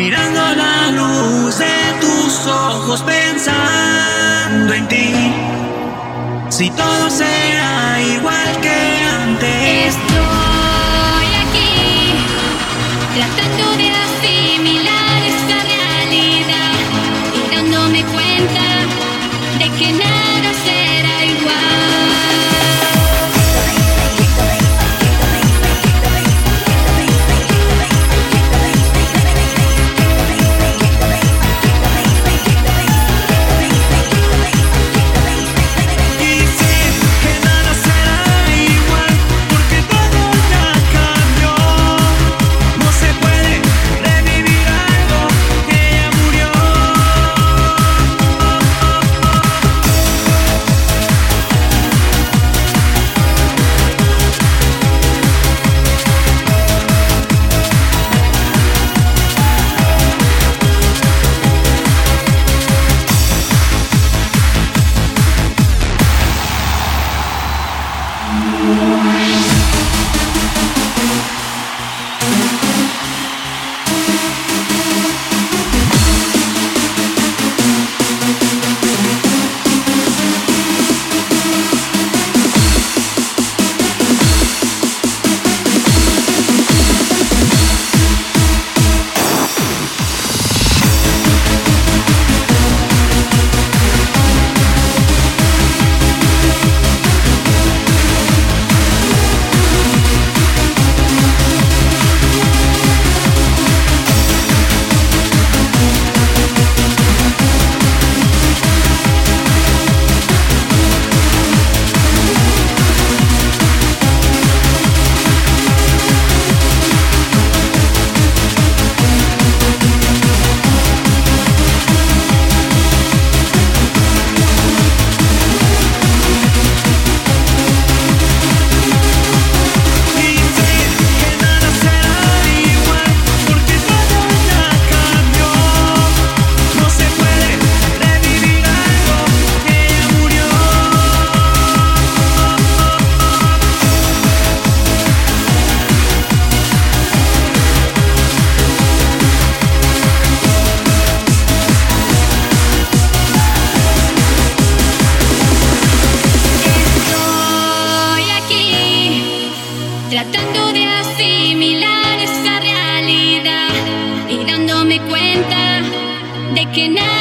mirando la luz de tus ojos, pensando en ti. Si todo será igual que antes. Estoy aquí, tratando de asimilar esta realidad tratando de asimilar esta realidad y dándome cuenta de que nada